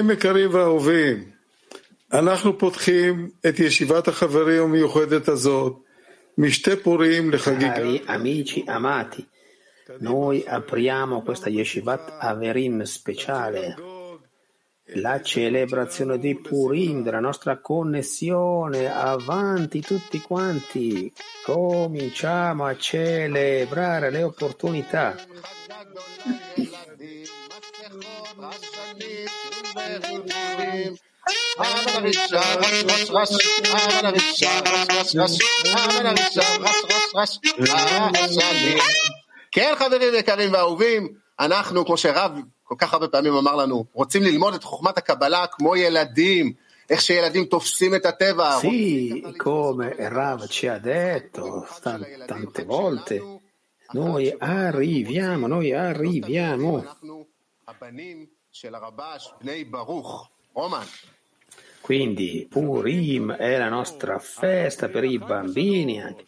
חברים יקרים ואהובים, אנחנו פותחים את ישיבת החברים המיוחדת הזאת משתי פורים לחגיגה. Cari amici amati, noi apriamo questa Yeshivat Averim speciale, la celebrazione di Purim, della nostra connessione. Avanti tutti quanti, cominciamo a celebrare le opportunità. כן, חברים יקרים ואהובים, אנחנו, כמו שרב כל כך הרבה פעמים אמר לנו, רוצים ללמוד את חוכמת הקבלה כמו ילדים, איך שילדים תופסים את הטבע. Sì, come Rav ci ha detto tan- tante volte, noi arriviamo, noi arriviamo. Quindi Purim è la nostra festa per i bambini. Anche.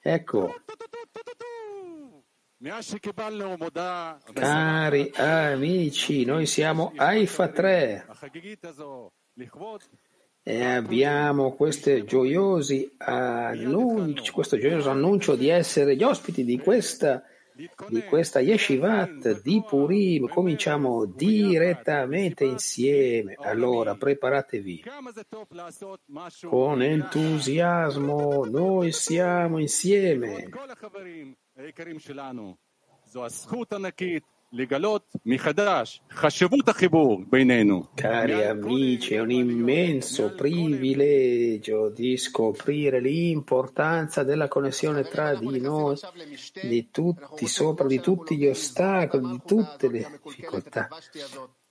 Ecco, cari amici, noi siamo Haifa 3 e abbiamo annunci, questo gioioso annuncio di essere gli ospiti di questa di questa Yeshivat di Purim. Cominciamo direttamente insieme. Allora, preparatevi con entusiasmo. Noi siamo insieme. Cari amici, è un immenso privilegio di scoprire l'importanza della connessione tra di noi, di tutti, sopra di tutti gli ostacoli, di tutte le difficoltà.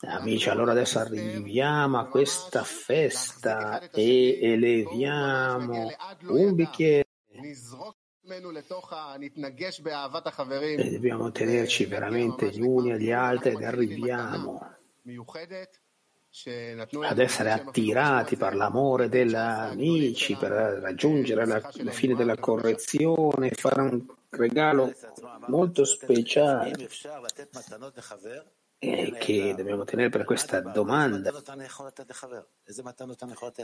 Amici, allora adesso arriviamo a questa festa e eleviamo un bicchiere. E dobbiamo tenerci veramente gli uni agli altri ed arriviamo ad essere attirati per l'amore degli amici, per raggiungere la fine della correzione, fare un regalo molto speciale che dobbiamo tenere per questa domanda.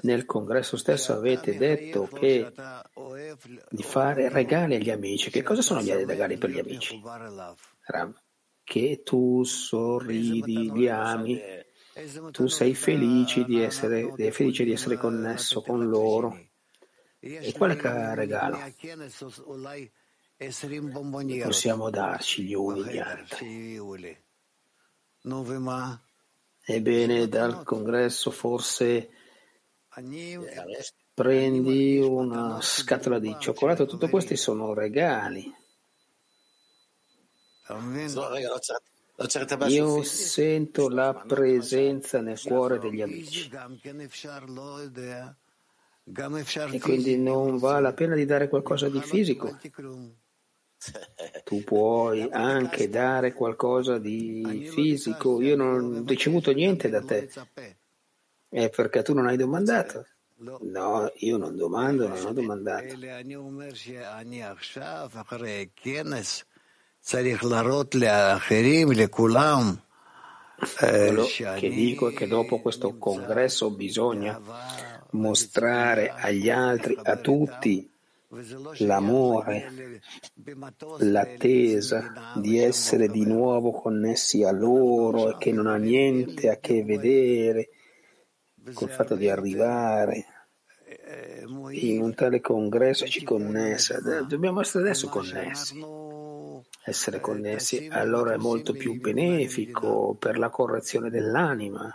Nel congresso stesso avete detto che di fare regali agli amici. Che cosa sono gli regali per gli amici? Che tu sorridi, li ami, tu sei felice di essere, felice di essere connesso con loro. E quale regalo possiamo darci gli uni gli altri? Ebbene, dal congresso forse prendi una scatola di cioccolato, tutto questi sono regali. Io sento la presenza nel cuore degli amici. e quindi non vale la pena di dare qualcosa di fisico. Tu puoi anche dare qualcosa di fisico. Io non ho ricevuto niente da te. È perché tu non hai domandato. No, io non domando, non ho domandato. Quello che dico è che dopo questo congresso bisogna mostrare agli altri, a tutti, l'amore, l'attesa di essere di nuovo connessi a loro e che non ha niente a che vedere col fatto di arrivare in un tale congresso ci connessa. Dobbiamo essere adesso connessi. Essere connessi allora è molto più benefico per la correzione dell'anima.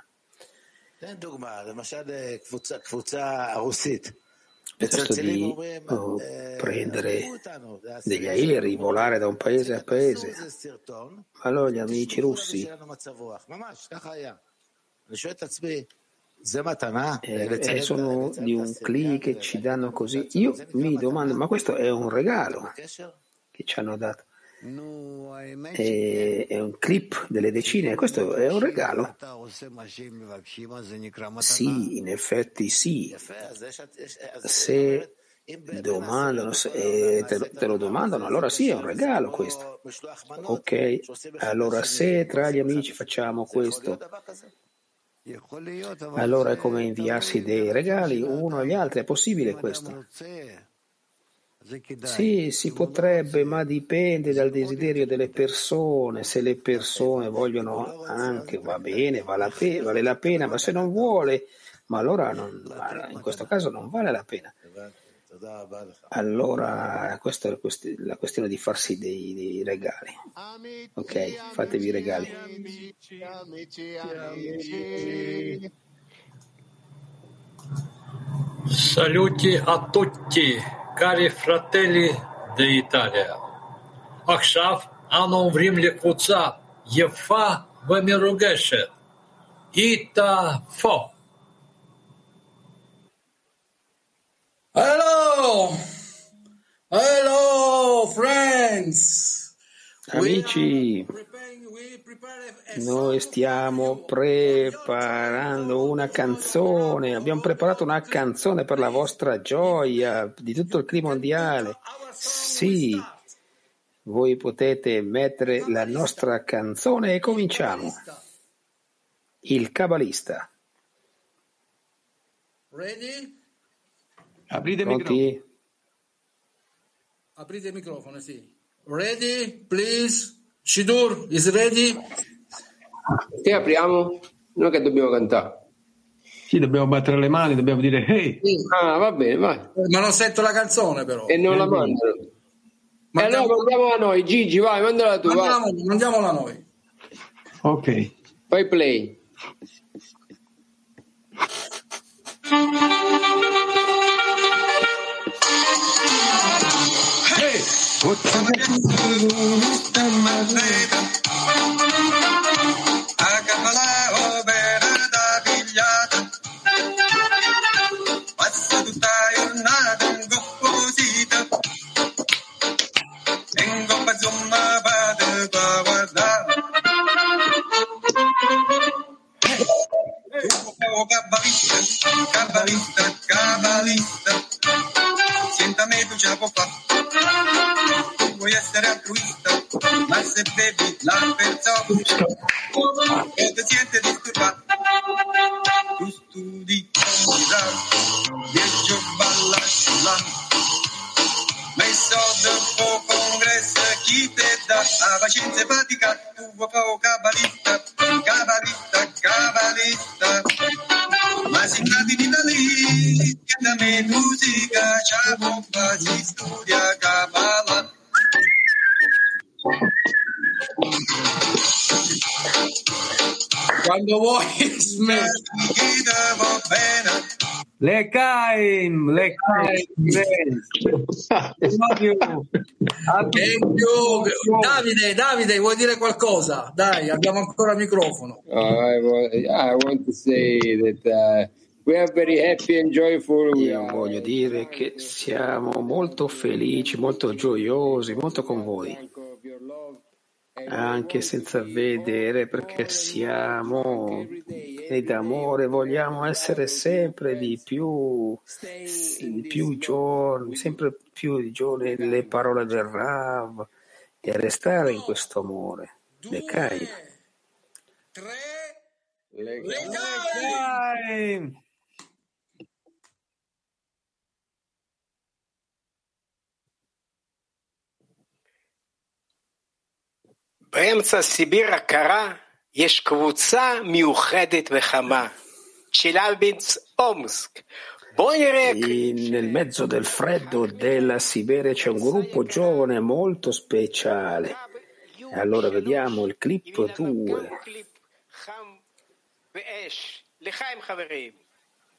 Piuttosto di oh, prendere degli aerei, volare da un paese a paese. Allora gli amici russi eh, eh, sono di un click che ci danno così. Io mi domando, ma questo è un regalo che ci hanno dato? È, un clip delle decine, questo è un regalo. Sì, in effetti sì. Se domandano se, eh, te, te, lo domandano, allora sì, è un regalo questo. Ok, allora se tra gli amici facciamo questo, allora è come inviarsi dei regali uno agli altri, è possibile questo? Sì, si potrebbe, ma dipende dal desiderio delle persone. Se le persone vogliono anche, va bene, vale la pena, ma se non vuole, ma allora non, in questo caso non vale la pena. Allora, questa è la questione di farsi dei, dei regali. Ok, fatevi i regali. Saluti a tutti, cari fratelli d'Italia. עכשיו אנו עוברים לקבוצה יפה ומרוגשת, איתה פו. Hello! Hello, friends! Amici, Noi stiamo preparando una canzone, abbiamo preparato una canzone per la vostra gioia di tutto il clima mondiale. Sì, voi potete mettere la nostra canzone e cominciamo. Il cabalista. Ready? Aprite il microfono. Aprite il microfono, sì. Ready, please. Shidur is ready. Che apriamo? Noi che dobbiamo cantare. Sì, dobbiamo battere le mani, dobbiamo dire hey. Ah, va bene, vai. Ma non sento la canzone però. E non la mandano. E allora Mandiamo- mandiamola noi, Gigi, vai, mandala tu, vai. Mandiamola, mandiamola noi. Ok. Fai play. Cabalista, cabalista, cabalista Senta me tu ce la può fare Vuoi essere altruista Ma se bevi la persona e ti siente disturbato tu studi con bravo viaggio balla sulla messo dopo congresso chi te dà la pazienza e fatica tu vuoi fare cabalista Quando vuoi. Love you. Che più- Davide, Davide, vuoi dire qualcosa? Dai, abbiamo ancora il microfono. Oh, I, want, I want to say that uh, we are very happy and joyful. We Io are- voglio dire che siamo molto felici, molto gioiosi, molto con voi, anche senza vedere perché siamo pieni d'amore, vogliamo essere sempre di più, di più giorni, sempre più giorni le parole del Rav e restare in questo amore. Le Kai. Tre, Le- Lekaim. באמצע סיביר הקרה יש קבוצה מיוחדת וחמה, צ'ילאביץ אומסק. בואו נראה In- nel mezzo del freddo della Siberia c'è un gruppo giovane molto speciale. E allora vediamo il clip 2. קליפ חם ואש. לחיים חברים,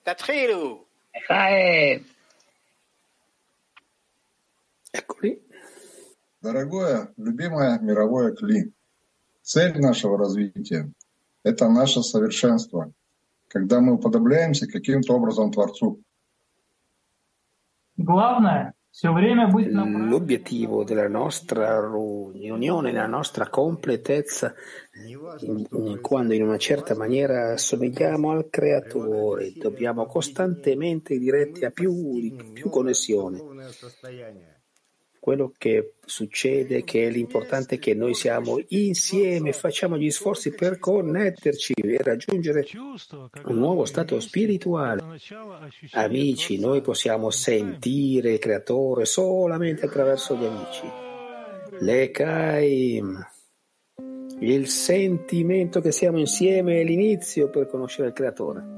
תתחילו. Eccoli. Дорогое, любимое мировое кли, цель нашего развития – это наше совершенство, когда мы уподобляемся каким-то образом Творцу. Главное – L'obiettivo della nostra riunione, la nostra completezza, in, in, quando in una certa maniera assomigliamo al Creatore, dobbiamo costantemente diretti a più, più connessione. Quello che succede è che l'importante è che noi siamo insieme, facciamo gli sforzi per connetterci e raggiungere un nuovo stato spirituale. Amici, noi possiamo sentire il creatore solamente attraverso gli amici. L'Ekaim, il sentimento che siamo insieme è l'inizio per conoscere il creatore.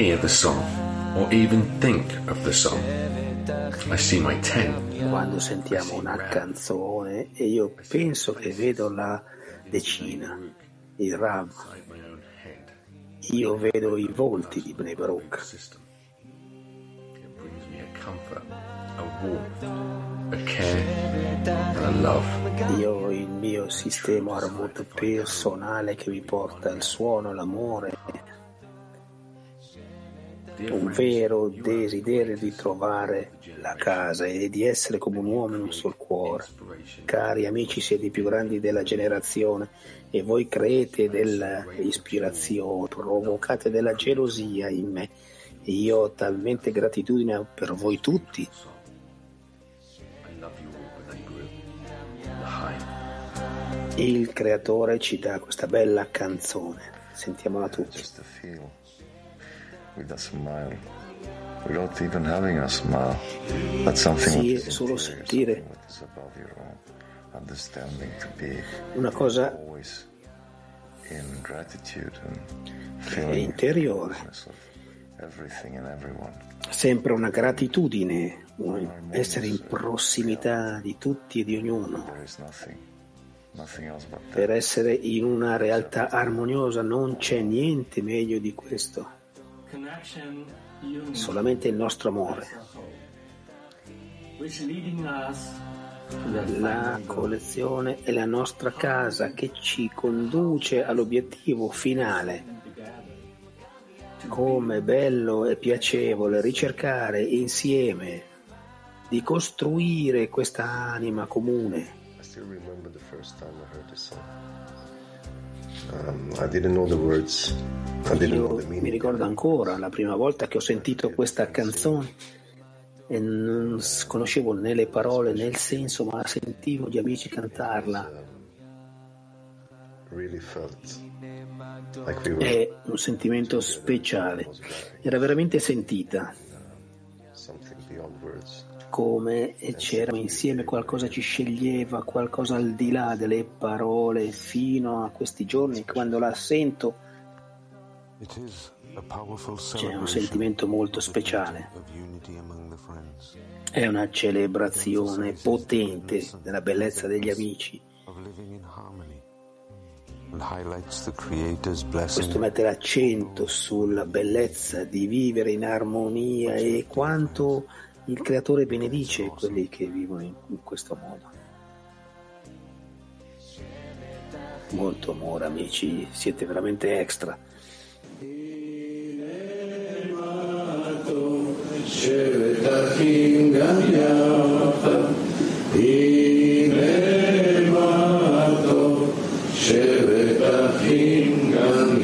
Hear the song or even think of the song, I see my tent. Quando sentiamo una canzone e io penso che vedo la decina, il Rav, io vedo i volti di Bnei Baruch. Io ho il mio sistema Armut personale che mi porta il suono, l'amore un vero desiderio di trovare la casa e di essere come un uomo sul cuore. Cari amici, siete i più grandi della generazione e voi creete dell'ispirazione, provocate della gelosia in me. Io ho talmente gratitudine per voi tutti. Il creatore ci dà questa bella canzone. Sentiamola tutti something sì, solo sentire. Una cosa è interiore. Sempre una gratitudine, essere in prossimità di tutti e di ognuno. Per essere in una realtà armoniosa non c'è niente meglio di questo solamente il nostro amore. La collezione è la nostra casa che ci conduce all'obiettivo finale. Come bello e piacevole ricercare insieme di costruire questa anima comune. Um, I didn't know the words. Io mi ricordo ancora la prima volta che ho sentito questa canzone e non conoscevo né le parole né il senso, ma sentivo gli amici cantarla. È un sentimento speciale, era veramente sentita come c'erano insieme, qualcosa ci sceglieva, qualcosa al di là delle parole fino a questi giorni, quando la sento c'è un sentimento molto speciale. È una celebrazione potente della bellezza degli amici. Questo mette l'accento sulla bellezza di vivere in armonia e quanto il Creatore benedice quelli che vivono in, in questo modo. Molto amore amici, siete veramente extra. שבט אחים גם יחד, הנה מה טוב, שבט אחים גם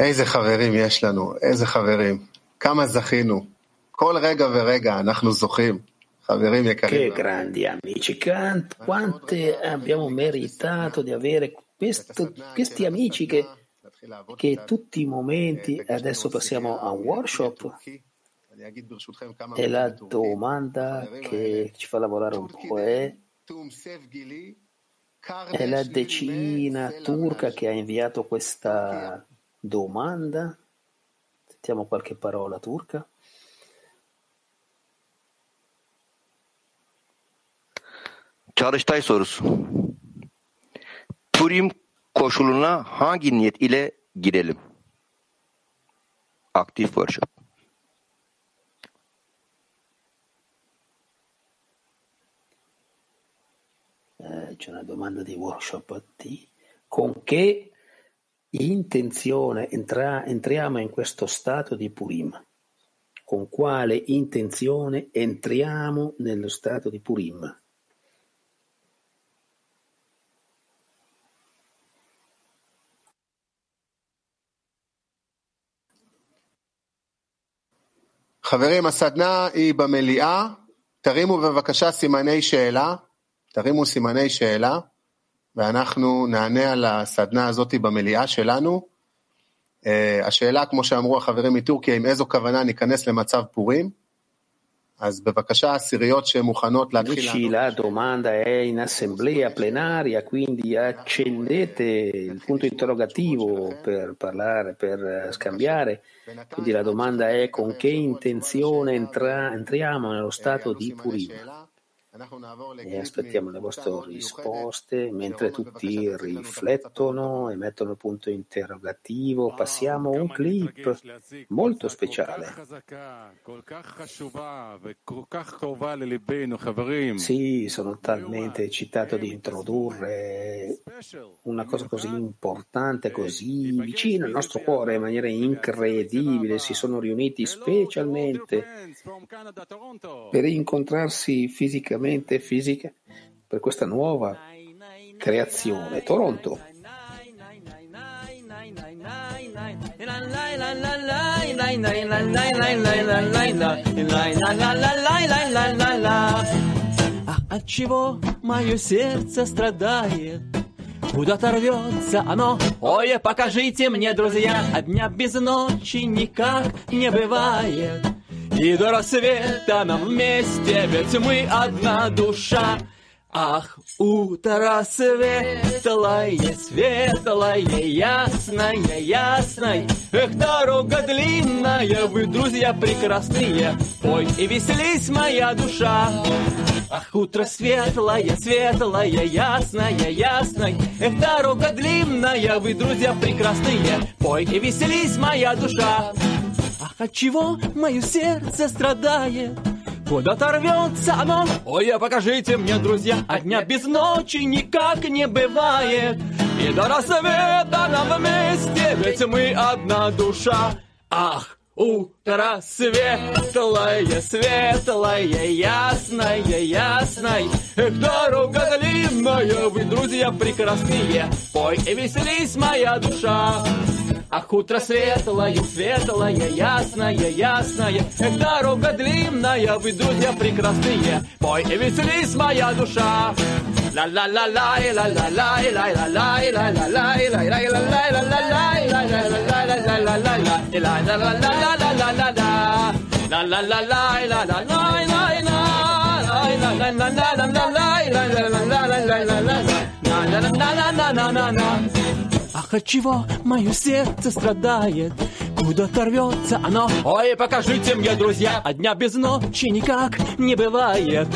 איזה חברים יש לנו, איזה חברים. כמה זכינו. כל רגע ורגע אנחנו זוכים. Che grandi amici, quante abbiamo meritato di avere questo, questi amici che, che tutti i momenti, adesso passiamo a un workshop, e la domanda che ci fa lavorare un po' è, è la decina turca che ha inviato questa domanda? Sentiamo qualche parola turca. Çalıştay sorusu. Purim koşuluna hangi niyet ile girelim? Aktif worship. Eh, c'è una domanda di workshop a T. Con che intenzione entra- entriamo in questo stato di Purim? Con quale intenzione entriamo nello stato di Purim? חברים, הסדנה היא במליאה, תרימו בבקשה סימני שאלה, תרימו סימני שאלה, ואנחנו נענה על הסדנה הזאת במליאה שלנו. Uh, השאלה, כמו שאמרו החברים מטורקיה, עם איזו כוונה ניכנס למצב פורים, אז בבקשה, עשיריות שמוכנות להתחיל Amici, la domanda è in assemblea plenaria, quindi accendete il punto interrogativo per parlare, per scambiare. Quindi la domanda è con che intenzione entra- entriamo nello stato di Purim? E aspettiamo le vostre risposte mentre tutti riflettono e mettono il punto interrogativo. Passiamo a un clip molto speciale. Sì, sono talmente eccitato di introdurre una cosa così importante, così vicina al nostro cuore in maniera incredibile. Si sono riuniti specialmente per incontrarsi fisicamente e fisiche per questa nuova creazione. Toronto. А от чего мое сердце страдает? Куда-то рвется оно Ой, покажите мне, друзья А дня без ночи никак не бывает И до рассвета нам вместе Ведь мы одна душа Ах, утро светлое, светлое, ясное, ясное. Эх, дорога длинная, вы, друзья прекрасные. Пой и веселись, моя душа. Ах, утро светлое, светлое, ясное, ясное. Эх, дорога длинная, вы, друзья прекрасные. Пой и веселись, моя душа. Ах, от чего мое сердце страдает? Куда-то рвется оно Ой, а покажите мне, друзья А дня без ночи никак не бывает И до рассвета нам вместе Ведь мы одна душа Ах, утро светлое, светлое, ясное, ясное. Эх, дорога длинная, вы, друзья, прекрасные. Пой и веселись, моя душа. Ах, утро светлое, светлое, ясное, ясное. Эх, дорога длинная, вы, друзья, прекрасные. Пой и веселись, моя душа. От чего мое сердце страдает? Куда-то рвется оно Ой, покажите мне, друзья А дня без ночи никак не бывает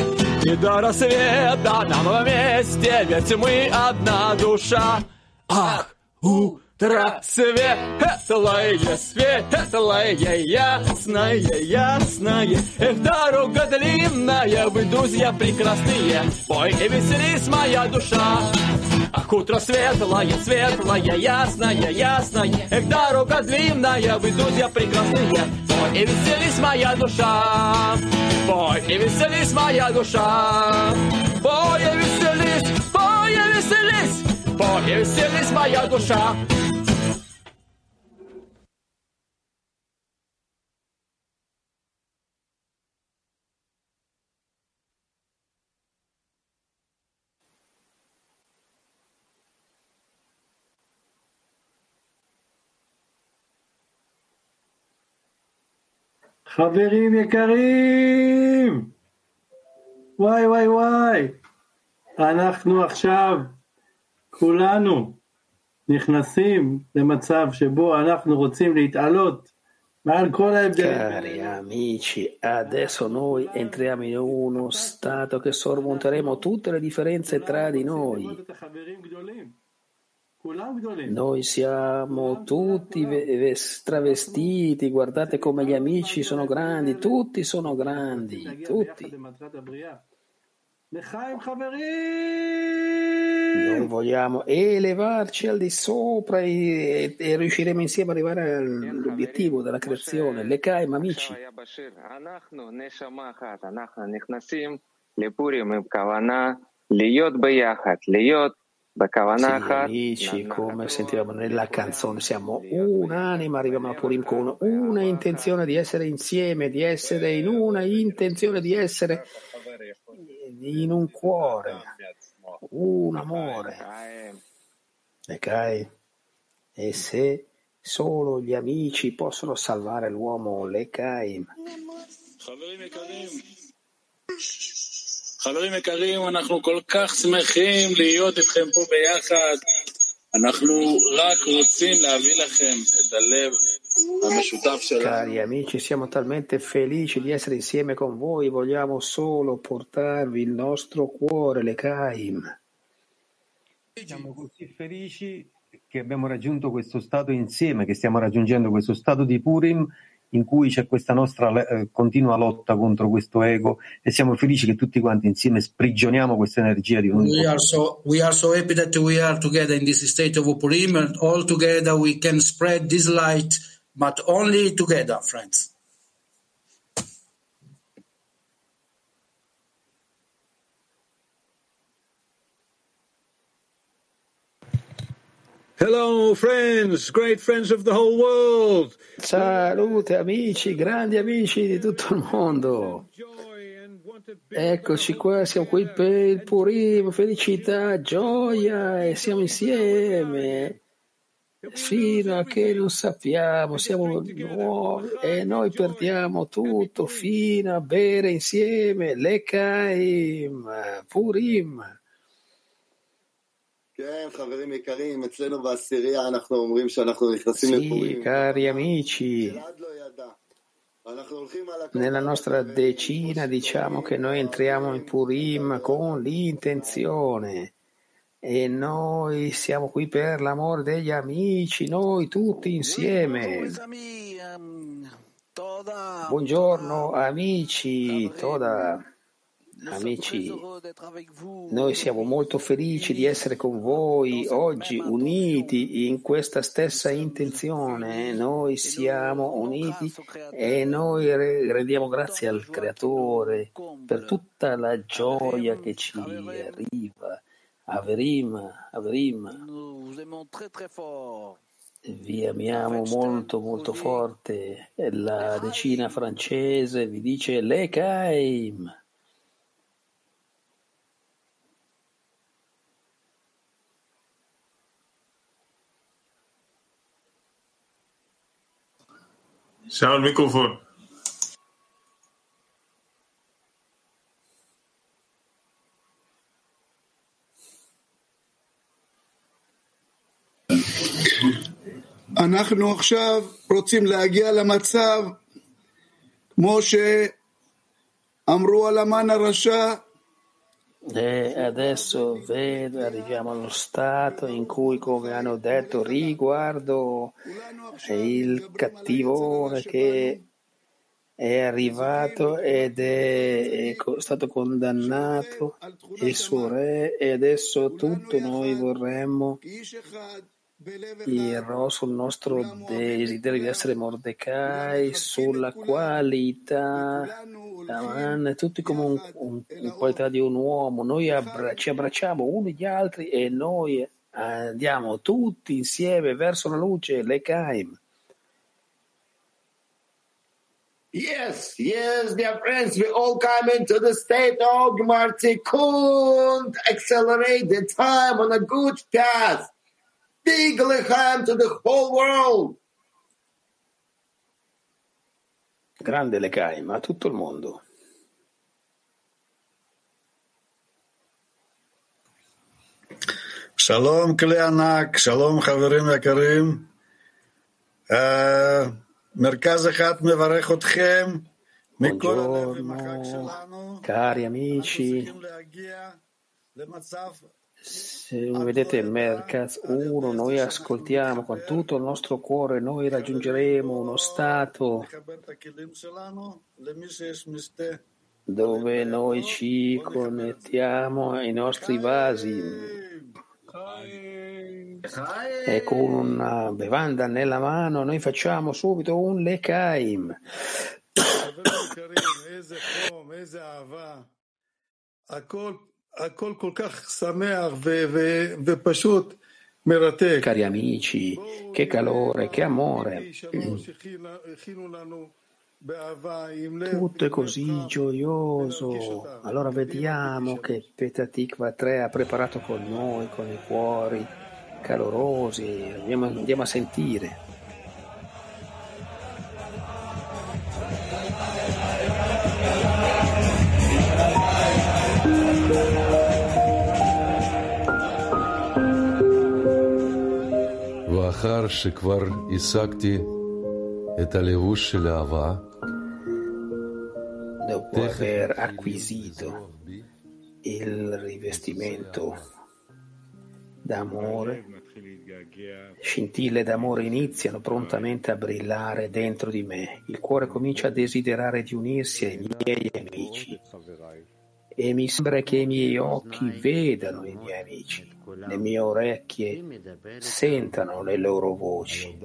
И до рассвета нам вместе Ведь мы одна душа Ах, утро светлое, светлое, ясное, ясное. Эх, дорога длинная, вы, друзья, прекрасные. Пой и веселись, моя душа. Ах, утро светлое, светлое, ясное, ясное. Эх, дорога длинная, вы, друзья, прекрасные. Пой и веселись, моя душа. Пой и веселись, моя душа. Пой и веселись, пой и веселись. Пой и веселись, моя душа. חברים יקרים! וואי וואי וואי! אנחנו עכשיו כולנו נכנסים למצב שבו אנחנו רוצים להתעלות מעל כל ההבדלים. Cari amici, adesso noi entriamo in uno stato che sormonteremo tutte le differenze tra di noi. Noi siamo tutti travestiti, guardate come gli amici sono grandi, tutti sono grandi, tutti. Noi vogliamo elevarci al di sopra e, e riusciremo insieme ad arrivare all'obiettivo della creazione. Le caim amici. Liyot amici, come sentivamo nella canzone, siamo un'anima, arriviamo a Purim con una intenzione di essere insieme, di essere in una intenzione di essere in un cuore, un amore. Okay? E se solo gli amici possono salvare l'uomo, le Kaim. חברים יקרים, אנחנו כל כך שמחים להיות איתכם פה ביחד. אנחנו רק רוצים להביא לכם את הלב המשותף שלנו. Cari amici, siamo talmente felici di essere insieme con voi, vogliamo solo portarvi il nostro cuore, Lekai. Siamo così felici che abbiamo raggiunto questo stato insieme, che stiamo raggiungendo questo stato di Purim in cui c'è questa nostra eh, continua lotta contro questo ego e siamo felici che tutti quanti insieme sprigioniamo questa energia di We unità. are so we are so happy that we are together in this state of Purim, and all together we can spread this light, but only together, friends. Hello, friends, great friends of the whole world. Salute amici, grandi amici di tutto il mondo. Eccoci qua, siamo qui per il Purim, felicità, gioia e siamo insieme fino a che non sappiamo, siamo nuovi e noi perdiamo tutto fino a bere insieme l'Ekaim, Purim. Sì, cari amici, nella nostra decina diciamo che noi entriamo in Purim con l'intenzione. E noi siamo qui per l'amore degli amici, noi tutti insieme. Buongiorno amici, Toda amici, noi siamo molto felici di essere con voi oggi uniti in questa stessa intenzione, noi siamo uniti e noi re- rendiamo grazie al Creatore per tutta la gioia che ci arriva. Averim, Averim, vi amiamo molto molto forte. La decina francese vi dice Lekaim. Al microfono. אנחנו עכשיו רוצים להגיע למצב כמו שאמרו על המן הרשע, E adesso vedo, arriviamo allo stato in cui, come hanno detto, riguardo il cattivone che è arrivato ed è, stato condannato, il suo re, e adesso tutto noi vorremmo il ro sul nostro desiderio di essere Mordecai, sulla qualità, Aman, tutti come un, un, un qualità di un uomo, noi abbra- ci abbracciamo uni gli altri e noi andiamo tutti insieme verso la luce, l'Ekaim. Yes, yes, dear friends, we all come into the state of Gmartikund. Accelerate the time on a good path. Big Lechaim to the whole world. Grande l'Ekaim a tutto il mondo. שלום כלי ענק, שלום חברים יקרים. אה, מרכז אחד מברך אתכם מכל הלב עם החג Buongiorno, שלנו. cari amici, Se vedete il Merkaz 1, noi ascoltiamo con tutto il nostro cuore, noi raggiungeremo uno stato dove noi ci connettiamo ai nostri vasi e con una bevanda nella mano noi facciamo subito un lekaim. Cari amici, che calore, che amore. Tutto è così gioioso. Allora vediamo che Petatikva 3 ha preparato con noi, con i cuori calorosi. Andiamo, andiamo a sentire. ואחר שכבר השגתי את הלבוש של אהבה, Dopo aver acquisito il rivestimento d'amore, scintille d'amore iniziano prontamente a brillare dentro di me. Il cuore comincia a desiderare di unirsi ai miei amici e mi sembra che i miei occhi vedano i miei amici, le mie orecchie sentano le loro voci,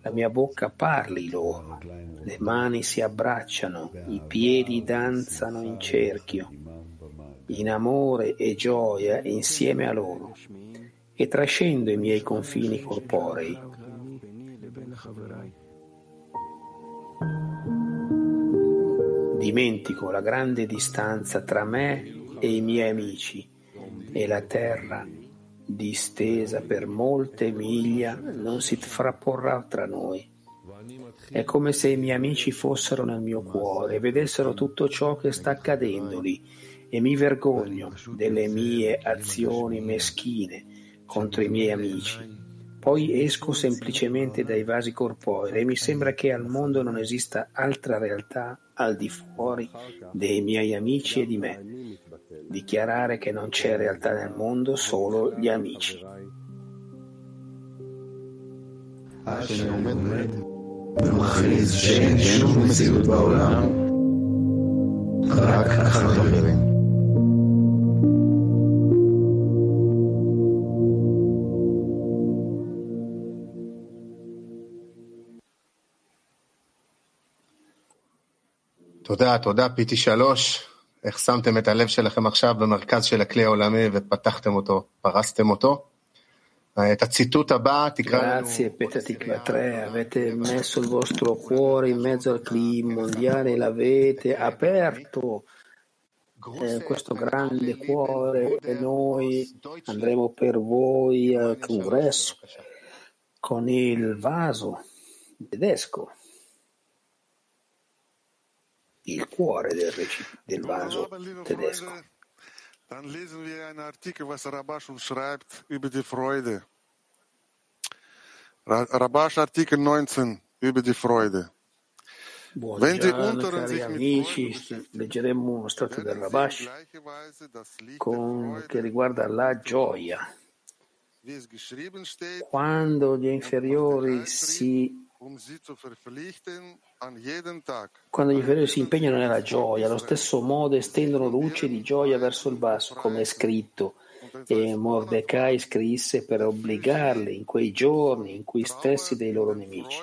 la mia bocca parli loro, le mani si abbracciano, i piedi danzano in cerchio, in amore e gioia insieme a loro. E trascendo i miei confini corporei. Dimentico la grande distanza tra me e i miei amici e la terra distesa per molte miglia non si frapporrà tra noi. È come se i miei amici fossero nel mio cuore e vedessero tutto ciò che sta accadendo lì e mi vergogno delle mie azioni meschine contro i miei amici. Poi esco semplicemente dai vasi corporei e mi sembra che al mondo non esista altra realtà al di fuori dei miei amici e di me Dichiarare che non c'è realtà nel mondo, solo gli amici. ומכריז שאיננו מציאות בעולם, רק החברים. תודה, תודה, PT3. איך שמתם את הלב שלכם עכשיו במרכז של הכלי העולמי ופתחתם אותו, פרסתם אותו. את הציטוט הבא תקרא לנו... Grazie Petatikva 3, avete messo il vostro cuore in mezzo al clima mondiale, l'avete aperto eh, questo grande cuore e noi andremo per voi al congresso con il vaso tedesco, il cuore del, reci- del vaso tedesco. Dann lesen wir einen Artikel, was Rabash schreibt über die Freude. Ra- Rabash Artikel 19 über die Freude. Buongiorno cari amici, leggeremo uno stato del Rabash con- che riguarda la gioia. Quando gli inferiori si Quando gli inferiori si impegnano nella gioia, allo stesso modo estendono luce di gioia verso il basso, come è scritto. E Mordecai scrisse per obbligarli in quei giorni in cui stessi dei loro nemici.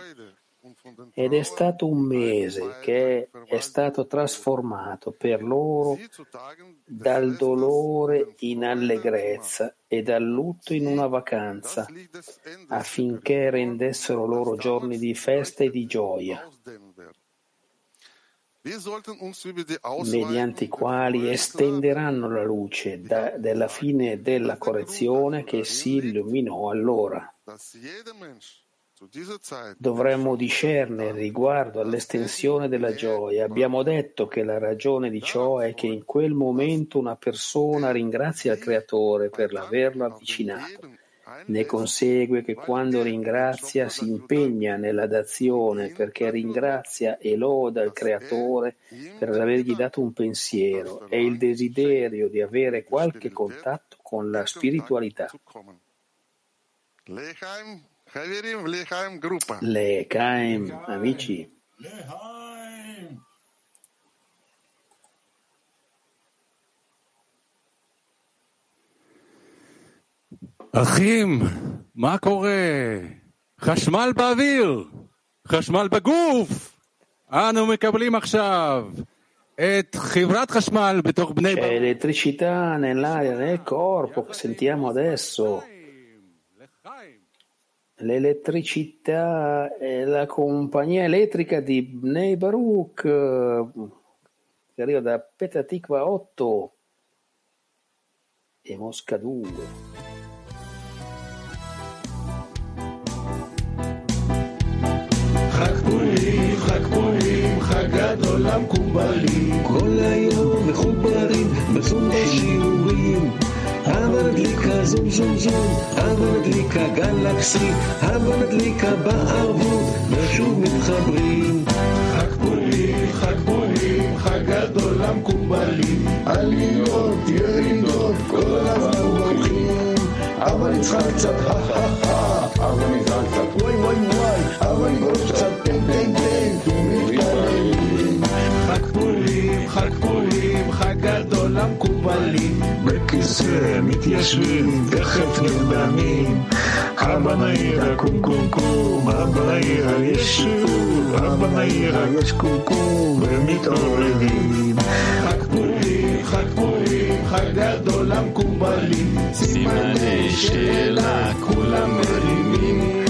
Ed è stato un mese che è stato trasformato per loro dal dolore in allegrezza e dal lutto in una vacanza, affinché rendessero loro giorni di festa e di gioia. Mediante i quali estenderanno la luce da- della fine della correzione che si illuminò allora. Dovremmo discernere riguardo all'estensione della gioia. Abbiamo detto che la ragione di ciò è che in quel momento una persona ringrazia il Creatore per l'averlo avvicinato Ne consegue che quando ringrazia si impegna nella dazione perché ringrazia e loda il Creatore per avergli dato un pensiero e il desiderio di avere qualche contatto con la spiritualità. Le Kaim, amici. אחים, מה קורה? חשמל באוויר, חשמל בגוף. אנו מקבלים עכשיו את חברת חשמל בתוך בני C'è elettricità nell'aria, nel corpo che sentiamo adesso. L'elettricità è la compagnia elettrica di Bnei Baruch eh, che arriva da Petatikva 8 e Mosca 2. חג פורים, חג פורים, חג גדול למקובלים. כל היום מחוברים בזום בשיעורים. הבה נדליקה זום זום זום, הבה נדליקה גלקסי, הבה נדליקה בערבות, ושוב מתחברים. חג פורים, חג פורים, חג גדול למקובלים. עליות, ירידות, כל הזמן הולכים. אבל נצחק קצת, הא הא הא, אבל נצחק בכיסא מתיישבים, תכף נרדמים. אבא נעירה קום קום קום, אבא נעירה יש שוב, אבא נעירה יש קום קום, ומתעוררים. חג פורים, חג פורים, חג גדול למקובלים. סימני שאלה כולם מרימים.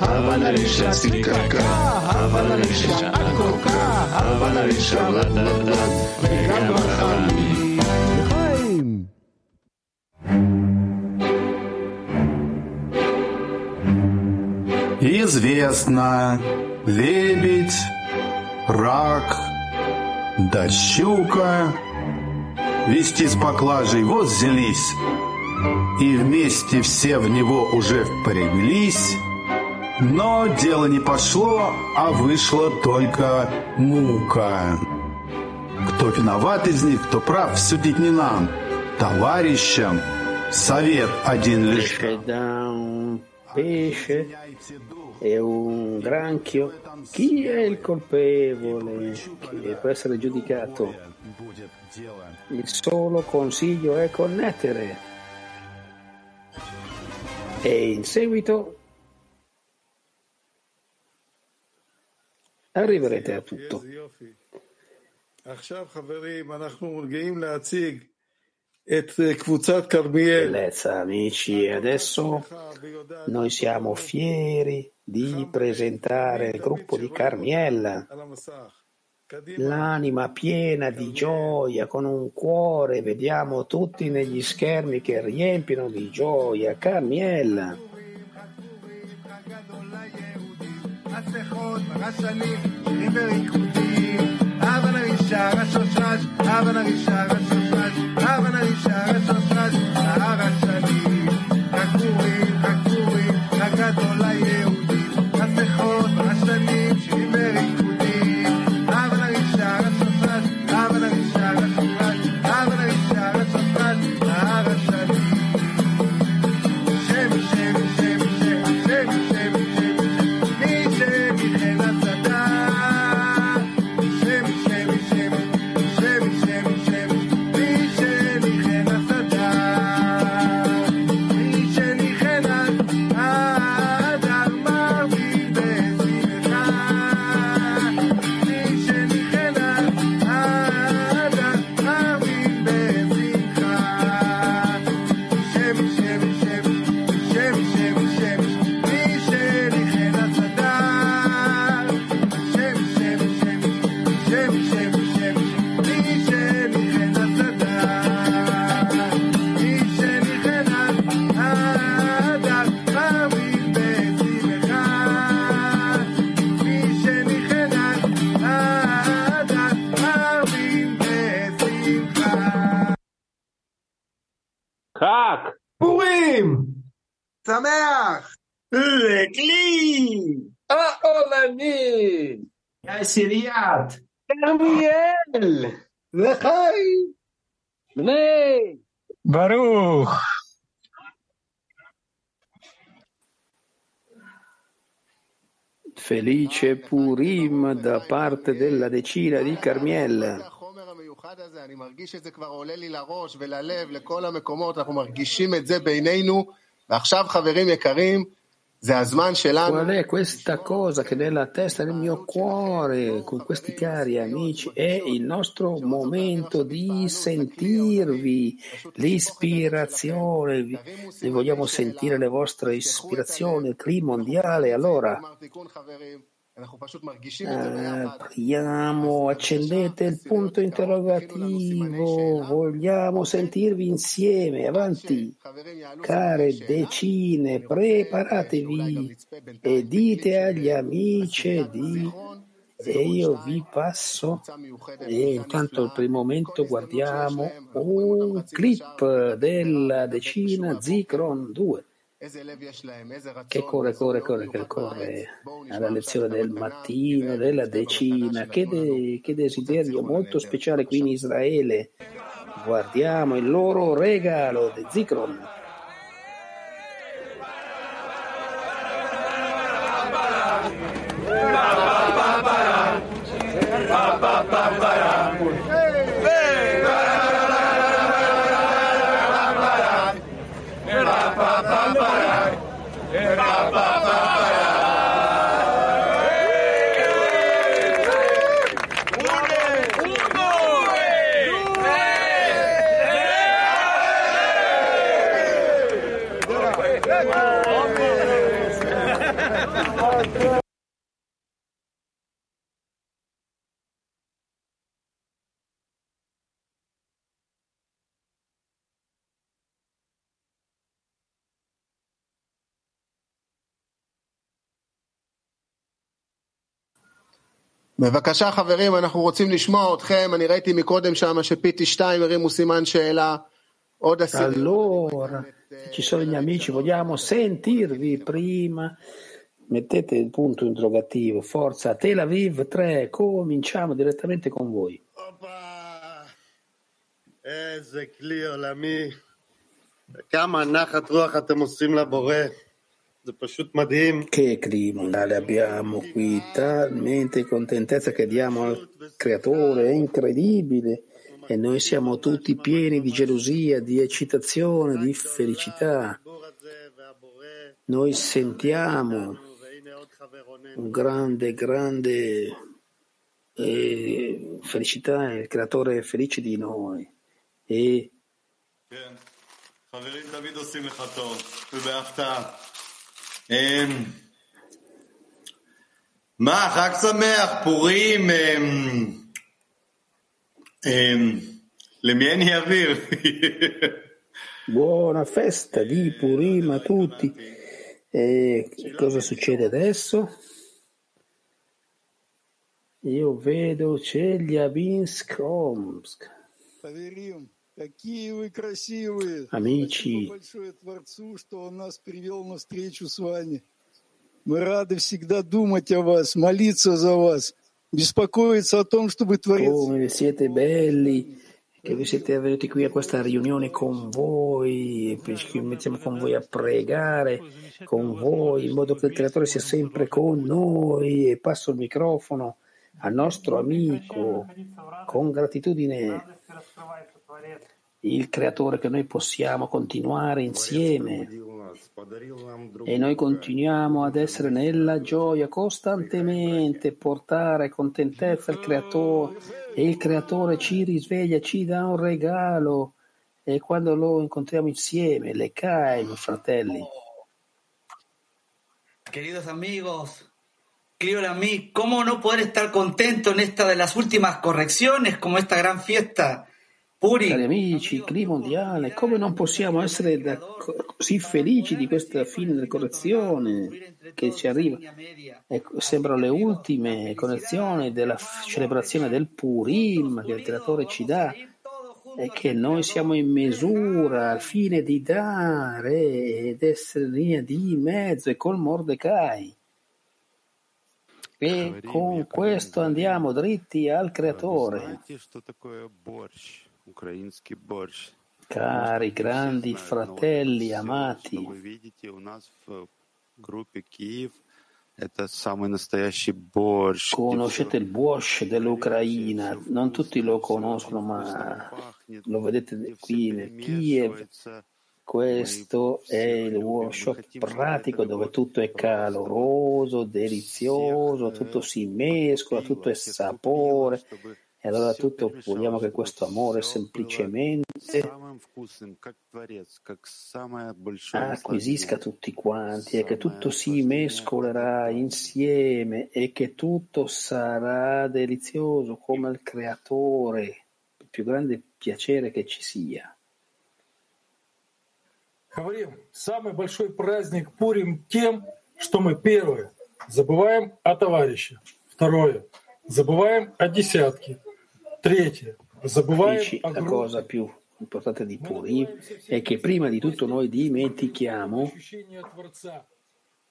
הבה נרישה סיקקה, הבה נרישה עקוקה, הבה נרישה לדדת, וגם בחמים. Известно, лебедь, рак, да щука вести с поклажей вот взялись, и вместе все в него уже впряглись, но дело не пошло, а вышла только мука. Кто виноват из них, кто прав, судить не нам, товарищам. Совет один лишь. Esce è un granchio. Chi è il colpevole che può essere giudicato? Il solo consiglio è connettere. E in seguito arriverete a tutto. Bellezza amici, adesso noi siamo fieri di presentare il gruppo di Carmiella, על המסך. l'anima piena di gioia, con un cuore, vediamo tutti negli schermi che riempiono di gioia. Carmiella. מסכות, רשנים, שירים וריקודים. הבה נרישה רשושש, הבה נרישה רשושש, הבה נרישה Felice Purim da parte della decina di Carmiel. המיוחד הזה, אני מרגיש את זה כבר עולה לי לראש וללב, לכל המקומות, אנחנו מרגישים את זה בינינו, ועכשיו חברים יקרים. Qual è questa cosa che nella testa del mio cuore, con questi cari amici, è il nostro momento di sentirvi, l'ispirazione, vi vogliamo sentire le vostre ispirazioni, il clima mondiale, allora apriamo, accendete il punto interrogativo, vogliamo sentirvi insieme, avanti, care decine, preparatevi e dite agli amici di e io vi passo e intanto per il momento guardiamo un clip della decina Zikron 2 che corre, corre, corre, che corre. alla lezione del mattino, della decina, che, de- che desiderio molto speciale qui in Israele. Guardiamo il loro regalo di Zikron. בבקשה חברים, אנחנו רוצים לשמוע אתכם, אני ראיתי מקודם שם שפיטי 2 הרימו סימן שאלה, עוד עשירים. Allora, se ci sono gli amici, vogliamo sentirvi prima. Mettete il punto interrogativo, forza Tel Aviv 3, cominciamo direttamente con voi. איזה כלי עולמי. כמה נחת רוח אתם עושים לבורא. Che clima abbiamo qui, talmente contentezza che diamo al creatore, è incredibile. E noi siamo tutti pieni di gelosia, di eccitazione, di felicità. Noi sentiamo un grande, grande eh, felicità, il creatore è felice di noi. E... Ma Chag Sameach, Purim, ehm, ehm, Lemieni Aviv. Buona festa di Purim a tutti. E cosa succede adesso? Io vedo Celia Binsk Omsk. Amici, come siete belli, che vi siete venuti qui a questa riunione con voi, ci mettiamo con voi a pregare, con voi, in modo che il creatore sia sempre con noi. Passo il microfono al nostro amico con gratitudine il Creatore che noi possiamo continuare insieme. E noi continuiamo ad essere nella gioia costantemente, portare contentezza al Creatore e il Creatore ci risveglia, ci dà un regalo e quando lo incontriamo insieme, le Kaim, fratelli. Queridos amigos, querido Lamí, ¿cómo no poder estar contento en esta de las últimas correcciones, como esta gran fiesta? Puri. Cari amici, clima mondiale, come non possiamo essere da- così felici di questa fine della correzione che ci arriva? Ecco, sembrano le ultime correzioni della f- celebrazione del Purim che il creatore ci dà è che noi siamo in misura al fine di dare ed essere in linea di mezzo e col Mordecai. E con questo andiamo dritti al Creatore. Cari grandi fratelli amati, conoscete il Bosch dell'Ucraina, non tutti lo conoscono, ma lo vedete qui nel Kiev. Questo è il workshop pratico dove tutto è caloroso, delizioso, tutto si mescola, tutto è sapore. E allora tutto vogliamo che questo amore semplicemente самым вкусным, как творец, как самое большое acquisisca tutti quanti e che tutto si mescolerà insieme e che tutto sarà delizioso come il creatore, il più grande piacere che ci sia. Говорим, самый большой праздник Пурим тем, что мы первое, забываем о товарище. Второе, забываем о десятке. la cosa più importante di Puri è che prima di tutto noi dimentichiamo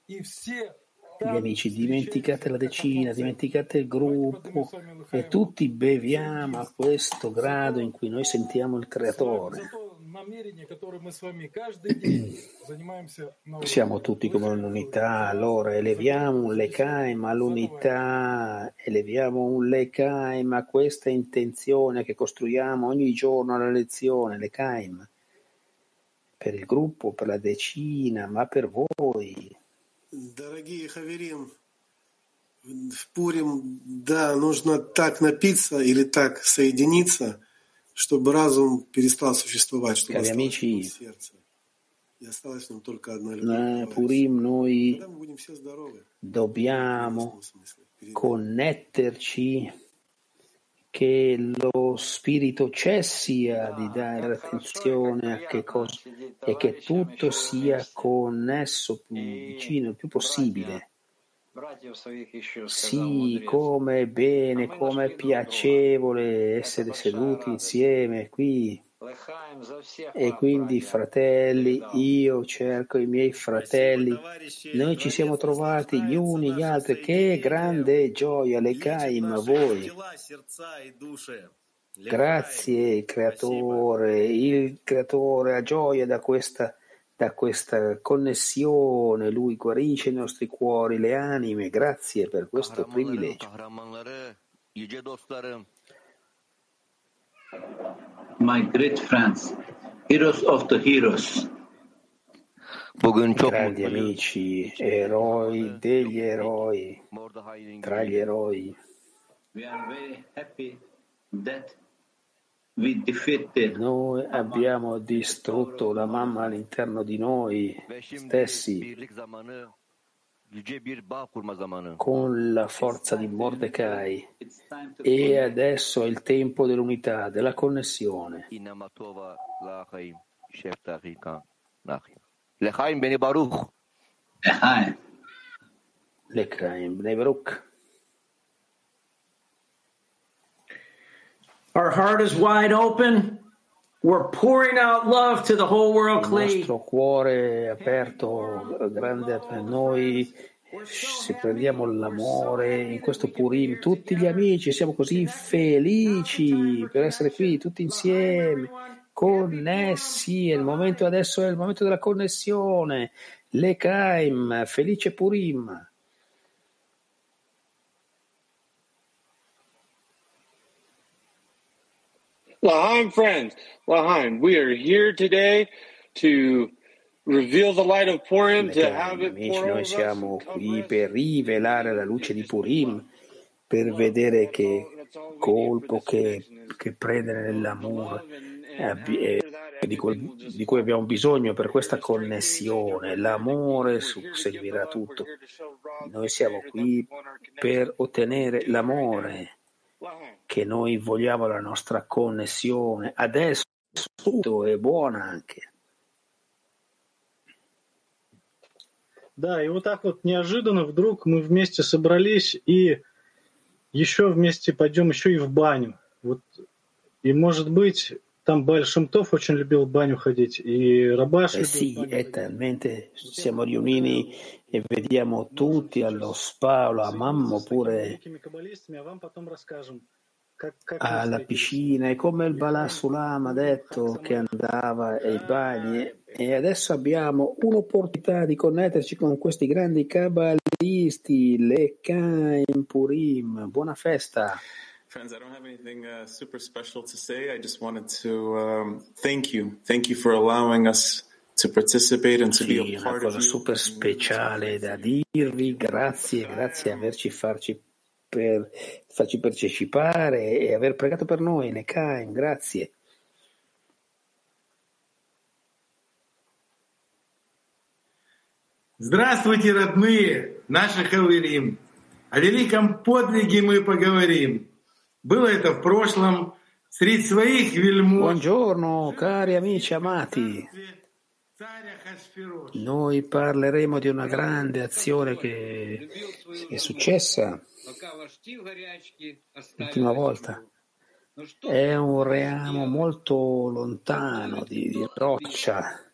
gli amici, dimenticate la decina, dimenticate il gruppo e tutti beviamo a questo grado in cui noi sentiamo il creatore. то намерение, которое мы с вами каждый день занимаемся на уроке. Siamo tutti come un'unità, allora eleviamo un Lekaim all'unità, eleviamo un Lekaim a questa intenzione che costruiamo ogni giorno alla lezione, Lekaim, per il gruppo, per la decina, ma per voi. Дорогие Хаверим, в Пурим, да, нужно так напиться или так соединиться, чтобы разум перестал существовать, чтобы Cari осталось в нем amici, сердце. И осталось в нем только одна любовь. eh, Purim noi Тогда мы будем все здоровы. dobbiamo connetterci che lo spirito cessi a di dare attenzione a che cosa e che tutto sia connesso più vicino il più possibile. Sì, come è bene, come è piacevole essere seduti insieme qui. E quindi, fratelli, io cerco i miei fratelli. Noi ci siamo trovati gli uni gli altri. Che grande gioia, Lecaim, a voi. Grazie, creatore. Il creatore ha gioia da questa, da questa connessione. Lui guarisce i nostri cuori, le anime. Grazie per questo privilegio. my great friends, heroes of the heroes. Bugün çok Grandi amici, eroi degli eroi, tra gli eroi. We are very happy that Noi abbiamo distrutto la mamma all'interno di noi stessi con la forza di Mordecai e adesso è il tempo dell'unità, della connessione. Lechaim Bnei Baruch. Our heart is wide open. We're pouring out love to the whole world, Il nostro cuore è aperto, grande per noi. Se prendiamo l'amore in questo Purim, tutti gli amici siamo così felici per essere qui tutti insieme, connessi. Il momento adesso è il momento della connessione. Lekaim, felice Purim. Laheim friends, Laheim, we are here today to reveal the light of Purim, to have it Amici, pour over noi us. siamo qui per rivelare la luce di Purim, per vedere che colpo che, che prende nell'amore abbi- eh, di, cui- di cui abbiamo bisogno per questa connessione. L'amore seguirà tutto. Noi siamo qui per ottenere l'amore che noi vogliamo la nostra connessione. Adesso tutto è buona anche. Да, и вот так вот неожиданно вдруг мы вместе собрались и еще вместе пойдем еще и в баню. Вот, и может быть там Баль Шамтов очень любил в баню ходить, и Рабаш в sì, è talmente siamo riuniti e vediamo tutti allo spa o a mamma oppure alla piscina e come il Balasulam ha detto che andava ai bagni e adesso abbiamo un'opportunità di connetterci con questi grandi cabalisti, le Kaim Purim. Buona festa! Friends, I don't have anything uh, super special to say. I just wanted to um, thank you. Thank you for allowing us to participate and to be Sì, a una part cosa of you. super speciale da dirvi, grazie, grazie di averci farci, per, farci partecipare e aver pregato per noi, Nekaim, grazie. Здравствуйте, родные, наши хаверим. О великом подвиге мы поговорим. Было это в прошлом, среди своих вельмож. Buongiorno, cari amici amati. Noi parleremo di una grande azione che è successa l'ultima volta. È un reamo molto lontano di, di roccia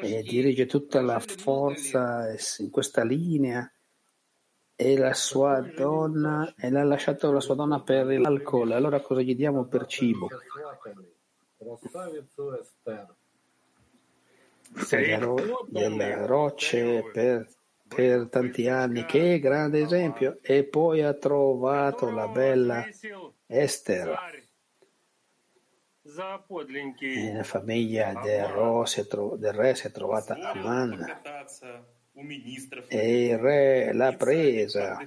e dirige tutta la forza in questa linea e la sua donna e l'ha lasciato la sua donna per l'alcol. Allora cosa gli diamo per cibo? Delle, ro- delle rocce per, per tanti anni. Che grande esempio! E poi ha trovato la bella Esther. E la famiglia del, tro- del re si è trovata Aman e il re l'ha presa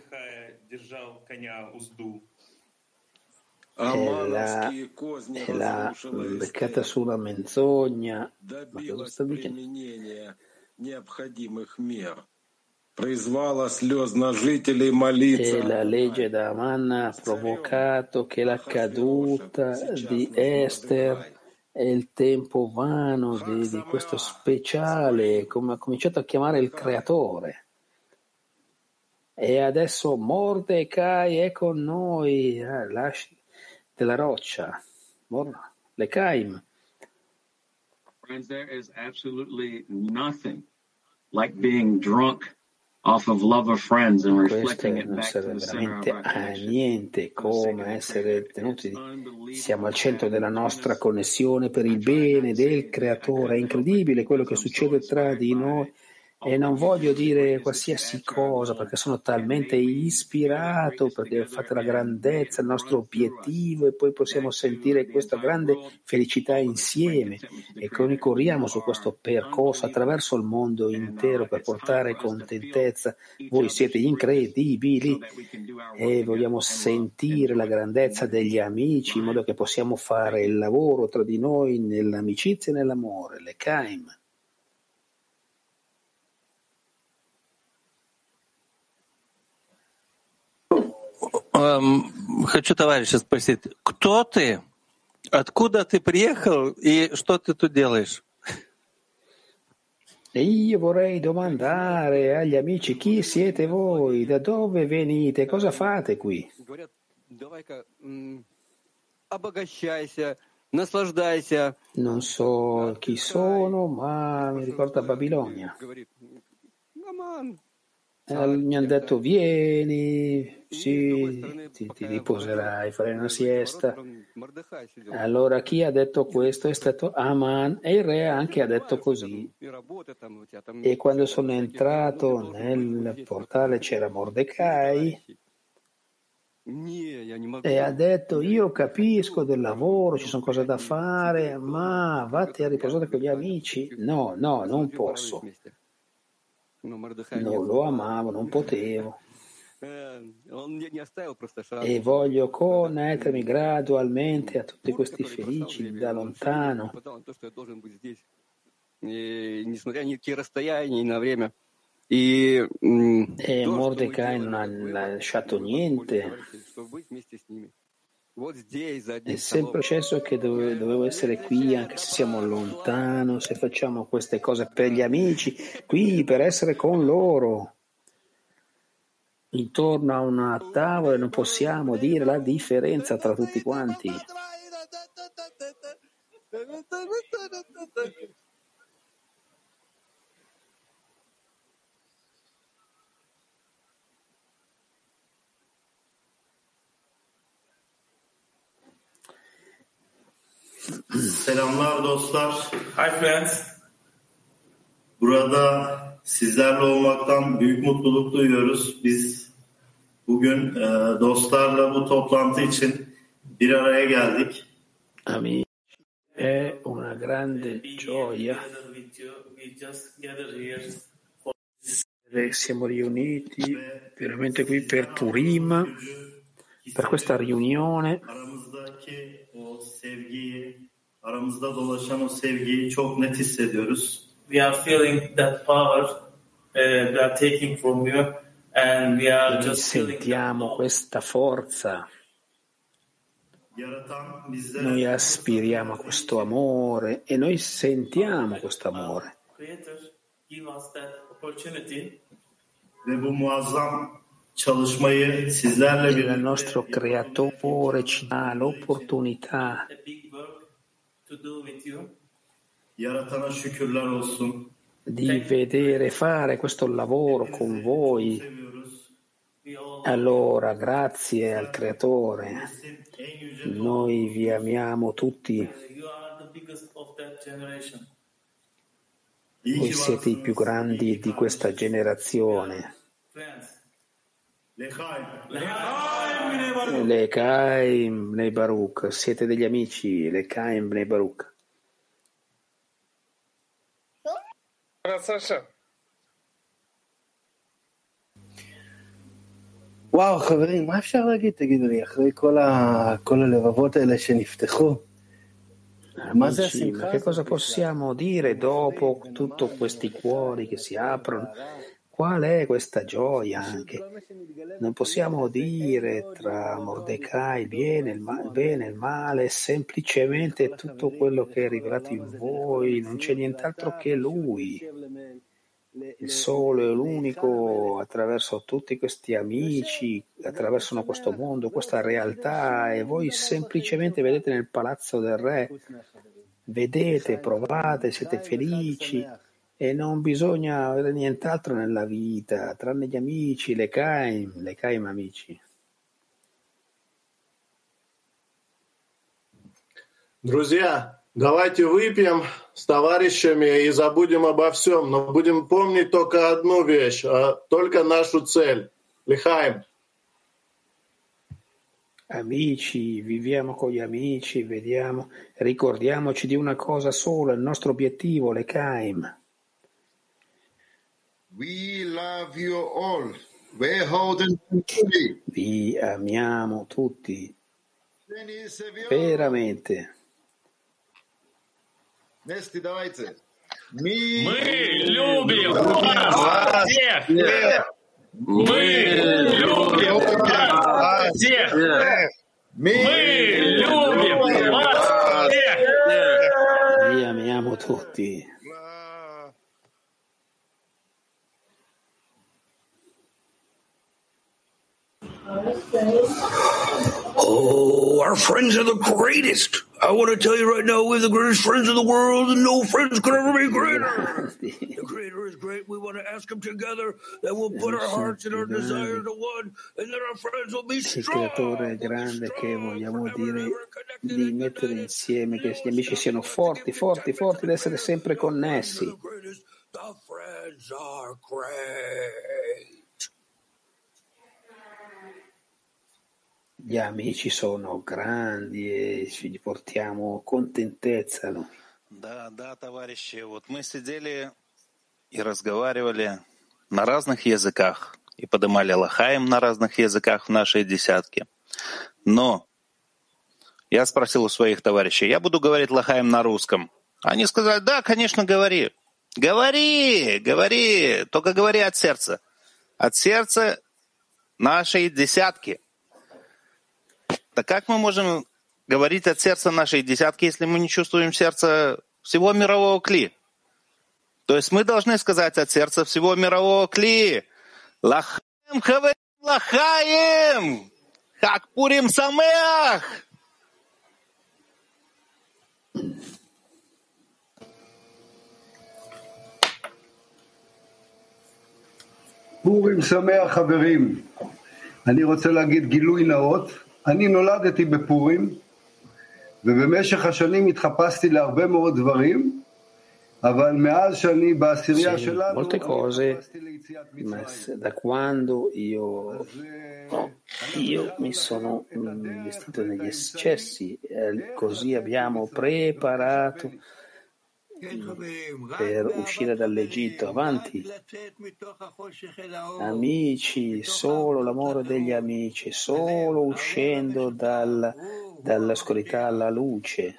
e l'ha beccata sulla menzogna. Ma cosa sta dicendo? E la legge da Aman ha provocato che la caduta di Esther e il tempo vano di, di questo speciale, come ha cominciato a chiamare il creatore. E adesso Mordecai è con noi, eh, lasci, della roccia, Mor- le Caim. Friends, there is absolutely nothing like being drunk off of love of friends and Questo reflecting it non back to serve the center of veramente our niente come essere tenuti, siamo al centro della nostra connessione per il bene del creatore. È incredibile quello che succede tra di noi e non voglio dire qualsiasi cosa perché sono talmente ispirato perché fate la grandezza, il nostro obiettivo e poi possiamo sentire questa grande felicità insieme e corriamo su questo percorso attraverso il mondo intero per portare contentezza. Voi siete incredibili e vogliamo sentire la grandezza degli amici in modo che possiamo fare il lavoro tra di noi nell'amicizia e nell'amore, le Kaim. Эм, Хочу товарища спросить, кто ты? Откуда ты приехал и что ты тут делаешь? E io vorrei domandare agli amici chi siete voi, da dove venite, cosa fate qui? Non so chi sono, ma mi ricorda Babilonia. mi hanno detto vieni, sì, ti, ti riposerai, farai una siesta. Allora chi ha detto questo è stato Aman e il re anche ha detto così. E quando sono entrato nel portale c'era Mordecai e ha detto io capisco del lavoro, ci sono cose da fare, ma vatti a riposare con gli amici. No, no, non posso non lo amavo, non potevo. E voglio connettermi gradualmente a tutti questi felici da lontano. E Mordecai non ha lasciato niente. È sempre successo che dove, dovevo essere qui anche se siamo lontano, se facciamo queste cose per gli amici, qui per essere con loro. Intorno a una tavola non possiamo dire la differenza tra tutti quanti. Selamlar dostlar. Hi friends. Burada sizlerle olmaktan büyük mutluluk duyuyoruz. Biz bugün e, dostlarla bu toplantı için bir araya geldik. Amici, è una grande gioia siamo riuniti veramente qui per Purim, per questa riunione. Aramızda dolaşan o sevgiyi çok net hissediyoruz. we are feeling that power uh, we are taking from you and we are Noi just sentiamo questa forza, noi aspiriamo a questo amore e noi sentiamo questo amore. Il nostro creatore ci dà l'opportunità di vedere fare questo lavoro con voi. Allora, grazie al creatore. Noi vi amiamo tutti. İyi Voi siete i più grandi di questa generazione. friends Lehaim. Le Kaim Bnei Baruch, siete degli amici, le Kaim Bnei Baruch. וואו, חברים, מה אפשר להגיד, תגידו לי, אחרי כל, ה... כל הלבבות האלה שנפתחו? מה זה Amici, השמחה ma che הזאת cosa בכלל? possiamo dire dopo tutti questi cuori che si aprono? Qual è questa gioia anche? Non possiamo dire tra Mordecai il bene, il, ma- bene, il male, semplicemente tutto quello che è rivelato in voi, non c'è nient'altro che Lui. Il solo e l'unico attraverso tutti questi amici, attraversano questo mondo, questa realtà e voi semplicemente vedete nel palazzo del re, vedete, provate, siete felici e non bisogna avere nient'altro nella vita, tranne gli amici, le Kaim, le Kaim amici. Друзья, давайте выпьем с товарищами и забудем обо всем, но будем помнить только одну вещь, а только нашу цель. Лихаем. Amici, viviamo con gli amici, vediamo, ricordiamoci di una cosa sola, il nostro obiettivo, le Kaim. Vi amiamo tutti, veramente. Вместе давайте. Мы, любим вас всех! Мы любим вас всех! Мы любим вас всех! Vi amiamo tutti. Oh, our friends are the greatest. I want to tell you right now, we're the greatest friends in the world, and no friends could ever be greater. the Creator is great. We want to ask Him together that we'll put our hearts and our desires to one, and that our friends will be Il strong. creatore è grande che vogliamo dire di mettere insieme, che gli amici siano forti, forti, forti, ad essere sempre connessi. The friends are great. Gli amici sono grandi e ci portiamo contentezza. noi. Да, да, товарищи, вот мы сидели и разговаривали на разных языках и подымали лохаем на разных языках в нашей десятке. Но я спросил у своих товарищей, я буду говорить лохаем на русском. Они сказали, да, конечно, говори. Говори, говори, только говори от сердца. От сердца нашей десятки. Так как мы можем говорить от сердца нашей десятки, если мы не чувствуем сердца всего мирового кли? То есть мы должны сказать от сердца всего мирового кли. Лахаем хавем лахаем! Как пурим самеах! פורים שמח חברים, אני רוצה להגיד גילוי נאות, אני נולדתי בפורים, ובמשך השנים התחפשתי להרבה מאוד דברים, אבל מאז שאני בעשירייה Sì, שלנו, molte cose, ma se- da quando io, io mi sono mm, vestito negli eccessi, eh, così abbiamo preparato per uscire dall'Egitto, avanti. Amici, solo l'amore degli amici, solo uscendo dal, dall'oscurità alla luce.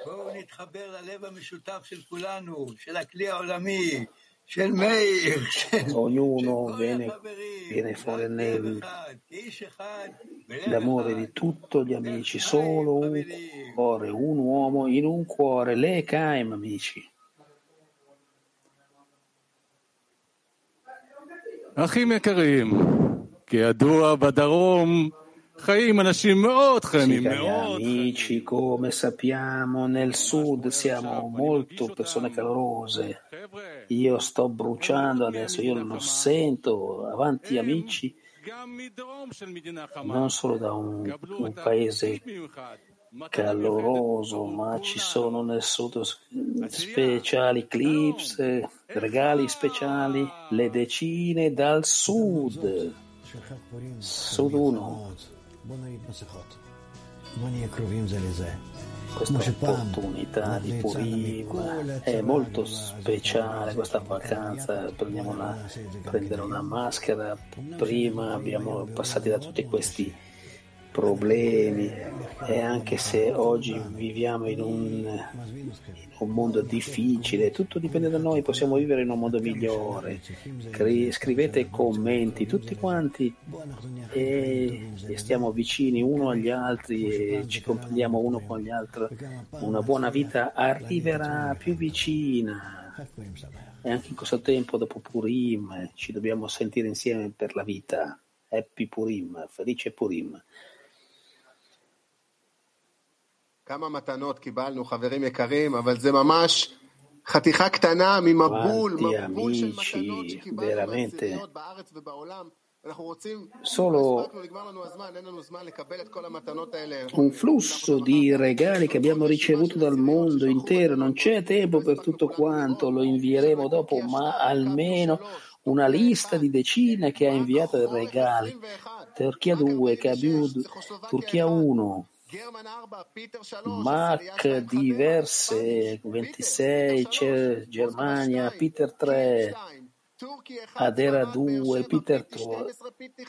Ognuno viene, viene fuori nell'amore di tutti gli amici, solo un cuore, un uomo in un cuore, l'Ekaim amici. אחים יקרים, כידוע בדרום חיים אנשים מאוד Sì, חמים, cari מאוד amici, come sappiamo, nel sud siamo molto persone calorose. Io sto bruciando adesso, io lo sento, avanti amici, non solo da un, un paese caloroso, ma ci sono nel sud speciali clips, eh, regali speciali, le decine dal sud. Sud 1. Questa opportunità di Purim è molto speciale, questa vacanza, prendiamo una, prendere una maschera, prima abbiamo passato da tutti questi problemi e anche se oggi viviamo in un, un mondo difficile, tutto dipende da noi, possiamo vivere in un mondo migliore. Cri- scrivete commenti, tutti quanti e, e stiamo vicini uno agli altri e ci comprendiamo uno con gli altri. Una buona vita arriverà più vicina. E anche in questo tempo, dopo Purim, ci dobbiamo sentire insieme per la vita. Happy Purim, felice Purim. כמה מתנות קיבלנו, חברים יקרים, אבל זה ממש חתיכה קטנה ממבול, Quanti מבול של amici, מתנות שקיבלנו veramente. בעשיריות בארץ ובעולם. אנחנו רוצים, Solo לא הספקנו, נגמר לנו הזמן, אין לנו זמן לקבל את כל המתנות האלה. un flusso di regali che abbiamo ricevuto dal mondo intero, non c'è tempo per tutto quanto, lo invieremo dopo, ma almeno una lista di decine che ha inviato i regali. Turchia 2, Kabud, Turchia 1, Mac diverse, 26, c'è Germania, Peter 3, Adera 2, Peter 3,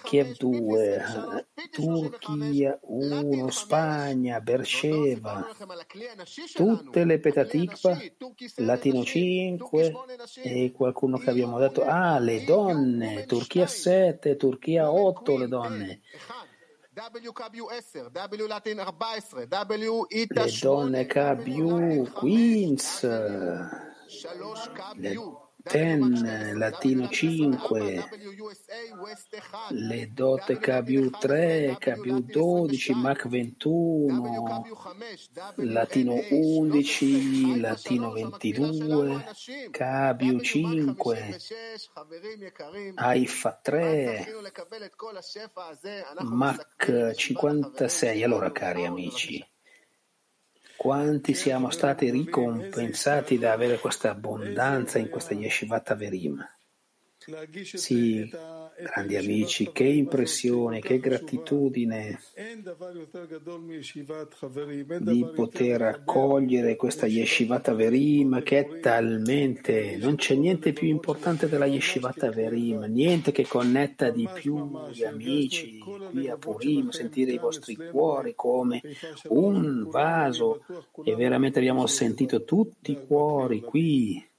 Kiev 2, Turchia 1, Spagna, Bersheva, tutte le petatikva, Latino 5 e qualcuno che abbiamo detto, ah le donne, Turchia 7, Turchia 8 le donne, WKBU 10, W Latin 14, W ITA le donne KBU, Queens, le Ten, Latino 5, le dote KBU 3, KBU 12, Mac 21, Latino 11, Latino 22, KBU 5, AIFA 3, Mac 56. Allora, cari amici, quanti siamo stati ricompensati da avere questa abbondanza in questa Yeshivat Averim. Sì, grandi amici, che impressione, che gratitudine di poter accogliere questa Yeshivat Averim che è talmente, non c'è niente più importante della Yeshivat Averim, niente che connetta di più gli amici. qui a Purim, sentire i vostri cuori come un vaso e veramente abbiamo sentito tutti i cuori qui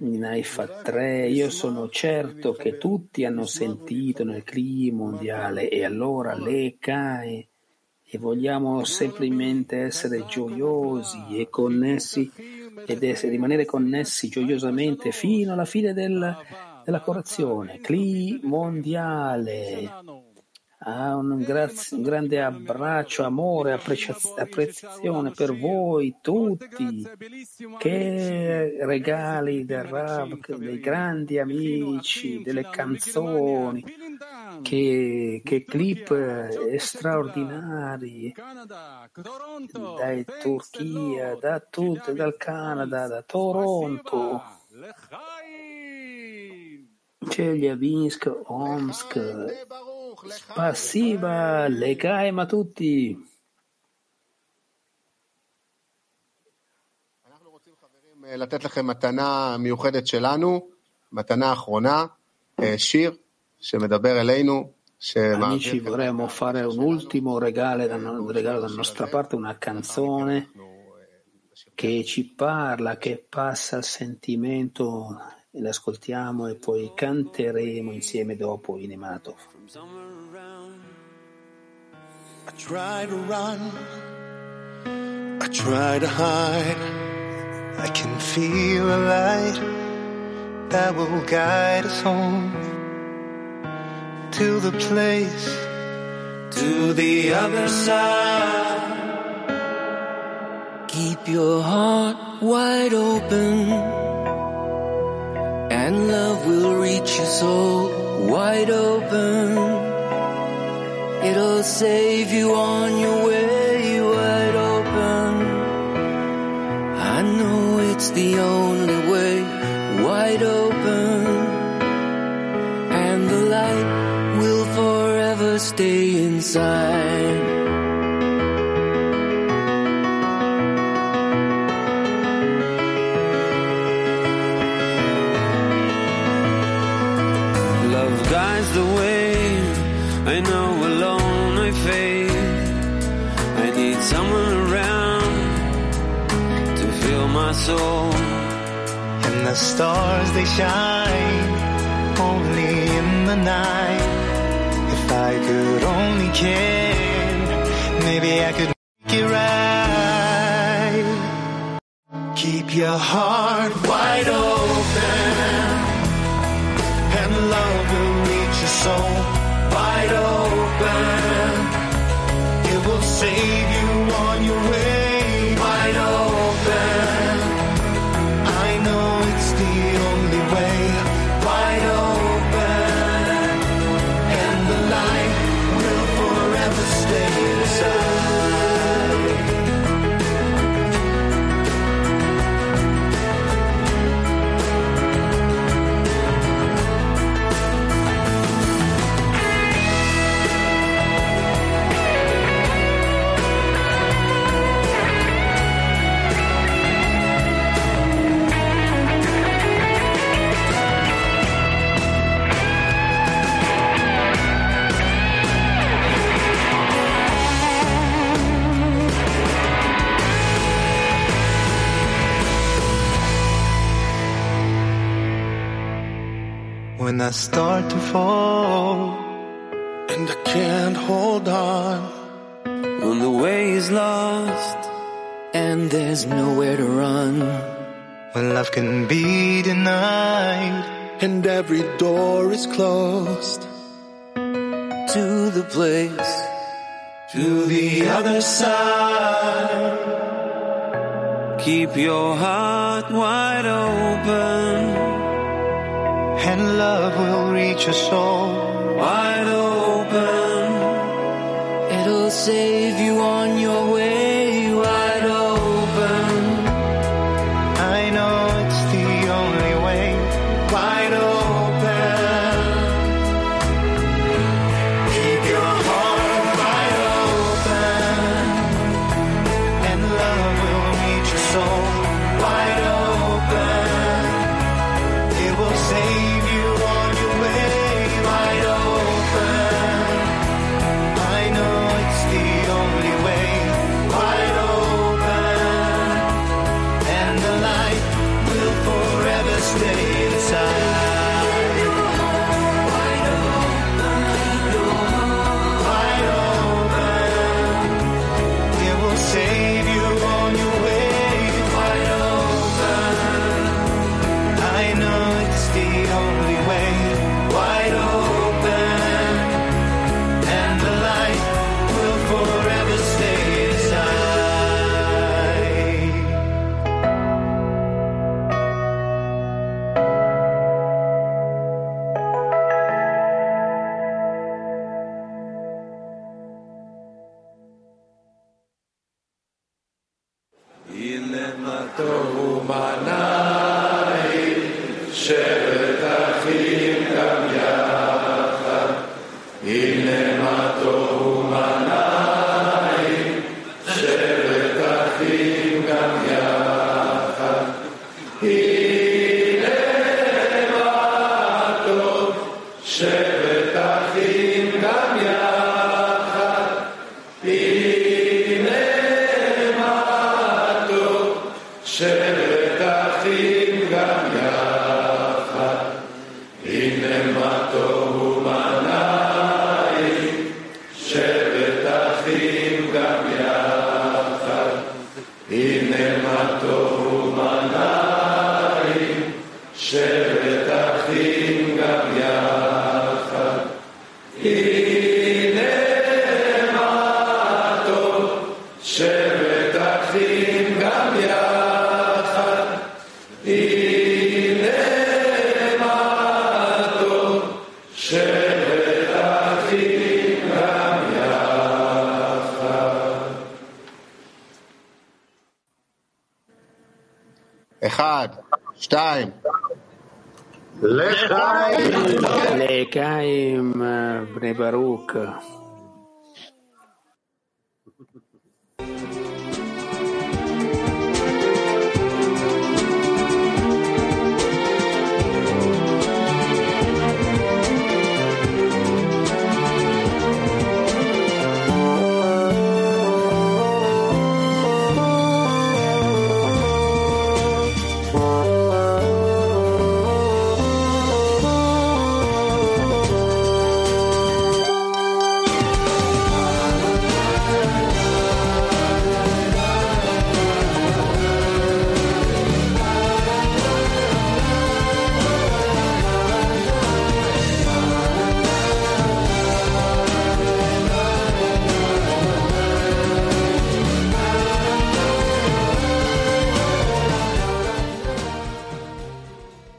in Haifa 3, io sono certo che tutti hanno sentito nel clima mondiale e allora le CAE e vogliamo semplicemente essere gioiosi e connessi ed essere, rimanere connessi gioiosamente fino alla fine del, della correzione. CLI mondiale. Ah, un, grazie- un grande abbraccio, amore, apprezzazione per voi tutti. Che regali del Rav, dei grandi amici, delle canzoni, che, che clip eh, straordinari. Dai Turchia, da tutto, dal Canada, da Toronto. Chelyabinsk, Omsk, Spasiba, Legaim a tutti. לתת לכם מתנה מיוחדת שלנו, מתנה אחרונה, אה, שיר שמדבר אלינו, Amici, שמעביר vorremmo fare un ultimo regalo da, un regalo da nostra parte, una canzone che ci parla, che passa il sentimento, e l'ascoltiamo e poi canteremo insieme dopo in Emanatov. I try to run, I try to hide. I can feel a light that will guide us home to the place, to the other side. Keep your heart wide open, and love will reach your soul wide open. It'll save you on your way wide open. I know it's the only way wide open, and the light will forever stay inside. Soul. And the stars they shine only in the night. If I could only care, maybe I could make it right. Keep your heart When I start to fall and I can't hold on, when the way is lost and there's nowhere to run, when love can be denied and every door is closed, to the place, to the other side. Keep your heart wide open. And love will reach your soul wide open. It'll save you フフフ。